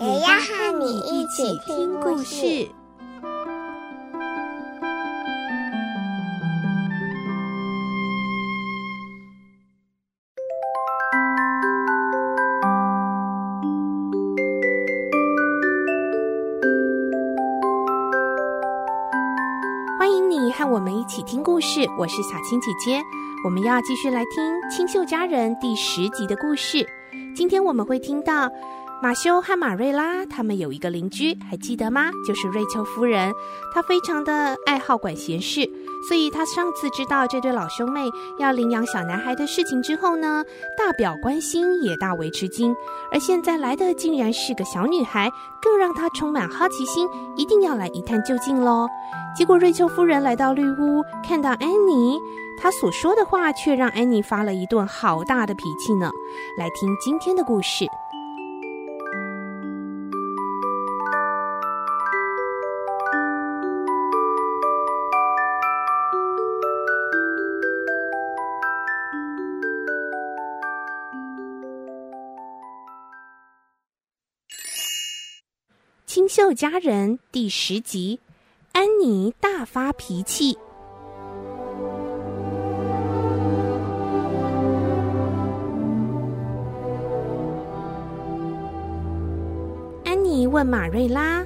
也要和你一起听故事。和我们一起听故事，我是小青姐姐。我们要继续来听《清秀佳人》第十集的故事。今天我们会听到马修和马瑞拉他们有一个邻居，还记得吗？就是瑞秋夫人。她非常的爱好管闲事，所以她上次知道这对老兄妹要领养小男孩的事情之后呢，大表关心，也大为吃惊。而现在来的竟然是个小女孩，更让她充满好奇心，一定要来一探究竟喽。结果瑞秋夫人来到绿屋，看到安妮，她所说的话却让安妮发了一顿好大的脾气呢。来听今天的故事，《清秀佳人》第十集。安妮大发脾气。安妮问马瑞拉：“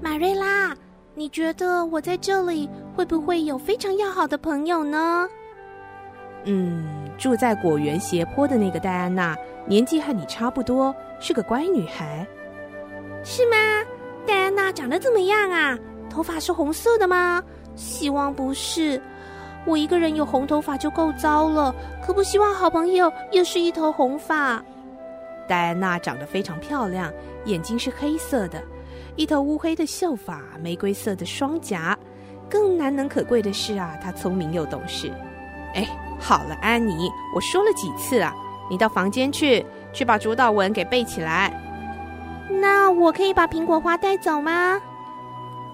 马瑞拉，你觉得我在这里会不会有非常要好的朋友呢？”嗯，住在果园斜坡的那个戴安娜，年纪和你差不多，是个乖女孩，是吗？戴安娜长得怎么样啊？头发是红色的吗？希望不是。我一个人有红头发就够糟了，可不希望好朋友又是一头红发。戴安娜长得非常漂亮，眼睛是黑色的，一头乌黑的秀发，玫瑰色的双颊。更难能可贵的是啊，她聪明又懂事。哎，好了，安妮，我说了几次啊，你到房间去，去把主导文给背起来。那我可以把苹果花带走吗？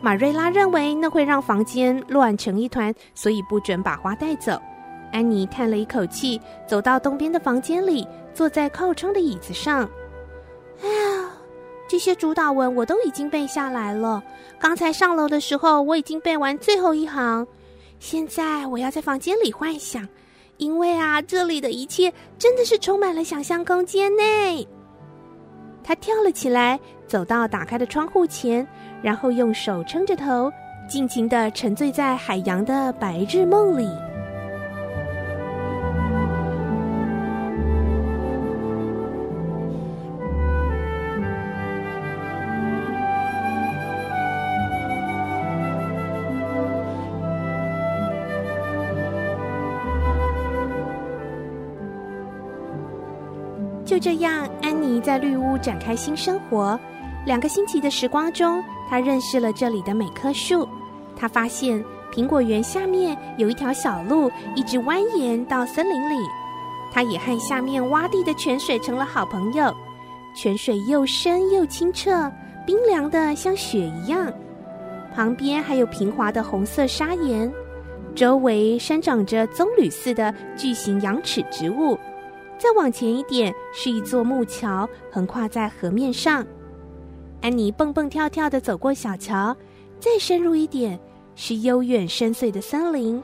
马瑞拉认为那会让房间乱成一团，所以不准把花带走。安妮叹了一口气，走到东边的房间里，坐在靠窗的椅子上。哎呀，这些主导文我都已经背下来了。刚才上楼的时候，我已经背完最后一行。现在我要在房间里幻想，因为啊，这里的一切真的是充满了想象空间呢。他跳了起来，走到打开的窗户前。然后用手撑着头，尽情的沉醉在海洋的白日梦里。就这样，安妮在绿屋展开新生活。两个星期的时光中，她认识了这里的每棵树。她发现苹果园下面有一条小路，一直蜿蜒到森林里。她也和下面洼地的泉水成了好朋友。泉水又深又清澈，冰凉的像雪一样。旁边还有平滑的红色砂岩，周围生长着棕榈似的巨型羊齿植物。再往前一点，是一座木桥，横跨在河面上。安妮蹦蹦跳跳地走过小桥，再深入一点是悠远深邃的森林，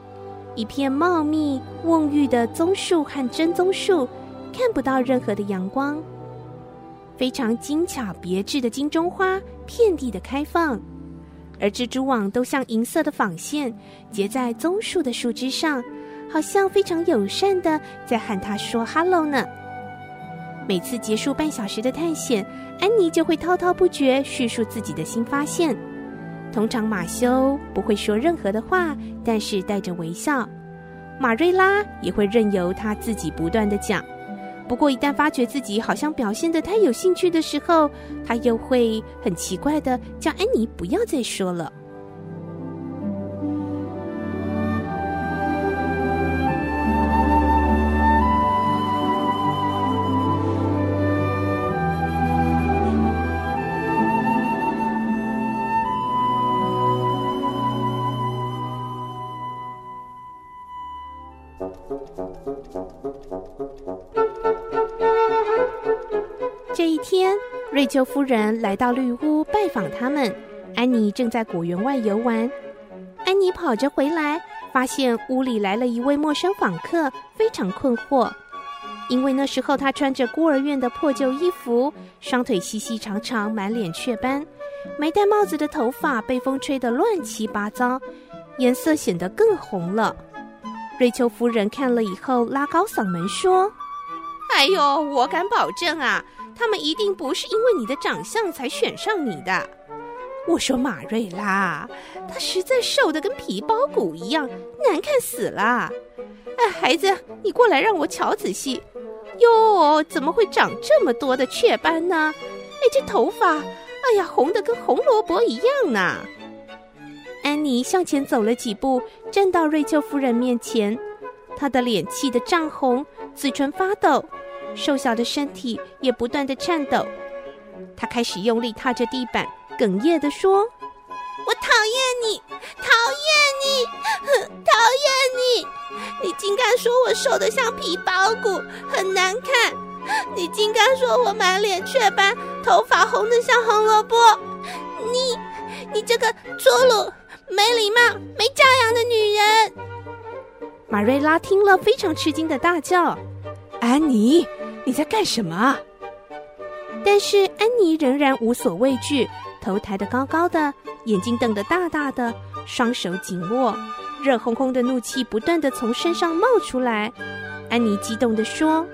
一片茂密蓊郁的棕树和真棕树，看不到任何的阳光。非常精巧别致的金钟花遍地的开放，而蜘蛛网都像银色的纺线结在棕树的树枝上，好像非常友善的在和他说哈喽呢。每次结束半小时的探险，安妮就会滔滔不绝叙述自己的新发现。通常马修不会说任何的话，但是带着微笑。马瑞拉也会任由他自己不断的讲。不过一旦发觉自己好像表现的太有兴趣的时候，他又会很奇怪的叫安妮不要再说了。瑞秋夫人来到绿屋拜访他们。安妮正在果园外游玩。安妮跑着回来，发现屋里来了一位陌生访客，非常困惑。因为那时候她穿着孤儿院的破旧衣服，双腿细细长长，满脸雀斑，没戴帽子的头发被风吹得乱七八糟，颜色显得更红了。瑞秋夫人看了以后，拉高嗓门说：“哎呦，我敢保证啊！”他们一定不是因为你的长相才选上你的。我说马瑞拉，她实在瘦得跟皮包骨一样，难看死了。哎，孩子，你过来让我瞧仔细。哟，怎么会长这么多的雀斑呢？哎，这头发，哎呀，红得跟红萝卜一样呢。安妮向前走了几步，站到瑞秋夫人面前，她的脸气得涨红，嘴唇发抖。瘦小的身体也不断地颤抖，他开始用力踏着地板，哽咽地说：“我讨厌你，讨厌你，讨厌你！你竟敢说我瘦得像皮包骨，很难看！你竟敢说我满脸雀斑，头发红得像红萝卜！你，你这个粗鲁、没礼貌、没教养的女人！”马瑞拉听了，非常吃惊地大叫：“安妮！”你在干什么？但是安妮仍然无所畏惧，头抬得高高的，眼睛瞪得大大的，双手紧握，热烘烘的怒气不断地从身上冒出来。安妮激动地说：“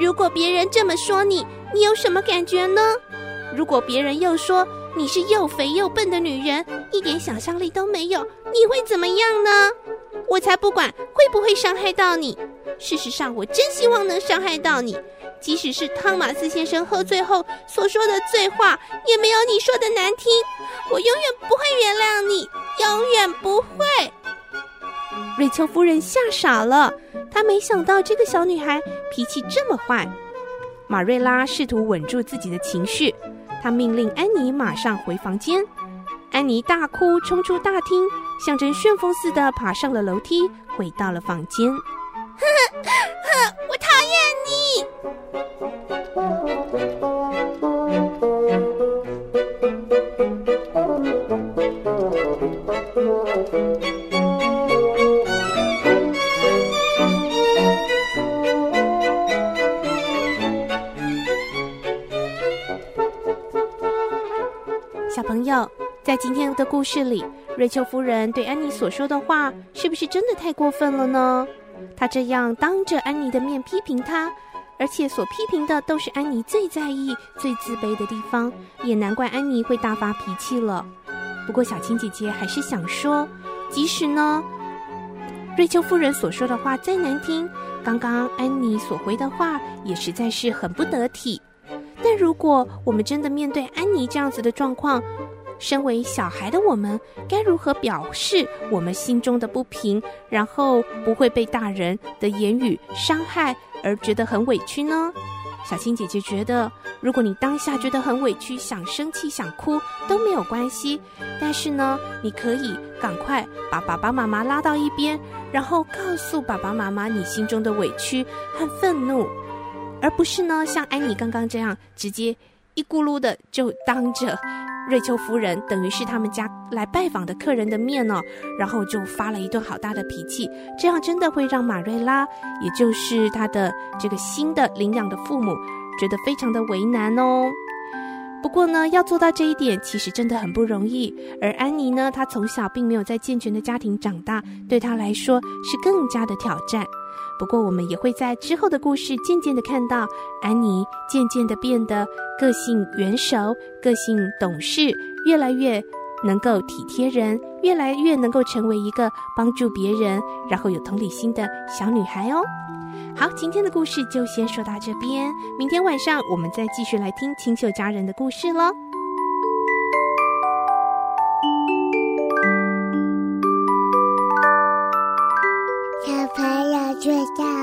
如果别人这么说你，你有什么感觉呢？如果别人又说你是又肥又笨的女人，一点想象力都没有，你会怎么样呢？我才不管会不会伤害到你。”事实上，我真希望能伤害到你。即使是汤马斯先生喝醉后所说的醉话，也没有你说的难听。我永远不会原谅你，永远不会。瑞秋夫人吓傻了，她没想到这个小女孩脾气这么坏。马瑞拉试图稳住自己的情绪，她命令安妮马上回房间。安妮大哭，冲出大厅，像阵旋风似的爬上了楼梯，回到了房间。哼哼哼，我讨厌你！小朋友，在今天的故事里，瑞秋夫人对安妮所说的话，是不是真的太过分了呢？他这样当着安妮的面批评她，而且所批评的都是安妮最在意、最自卑的地方，也难怪安妮会大发脾气了。不过小青姐姐还是想说，即使呢，瑞秋夫人所说的话再难听，刚刚安妮所回的话也实在是很不得体。但如果我们真的面对安妮这样子的状况，身为小孩的我们，该如何表示我们心中的不平，然后不会被大人的言语伤害而觉得很委屈呢？小青姐姐觉得，如果你当下觉得很委屈，想生气、想哭都没有关系，但是呢，你可以赶快把爸爸妈妈拉到一边，然后告诉爸爸妈妈你心中的委屈和愤怒，而不是呢，像安妮刚刚这样直接一咕噜的就当着。瑞秋夫人等于是他们家来拜访的客人的面哦，然后就发了一顿好大的脾气，这样真的会让马瑞拉，也就是他的这个新的领养的父母，觉得非常的为难哦。不过呢，要做到这一点，其实真的很不容易。而安妮呢，她从小并没有在健全的家庭长大，对她来说是更加的挑战。不过，我们也会在之后的故事渐渐的看到，安妮渐渐的变得个性圆熟、个性懂事，越来越能够体贴人，越来越能够成为一个帮助别人，然后有同理心的小女孩哦。好，今天的故事就先说到这边，明天晚上我们再继续来听清秀佳人的故事喽。小朋友睡觉。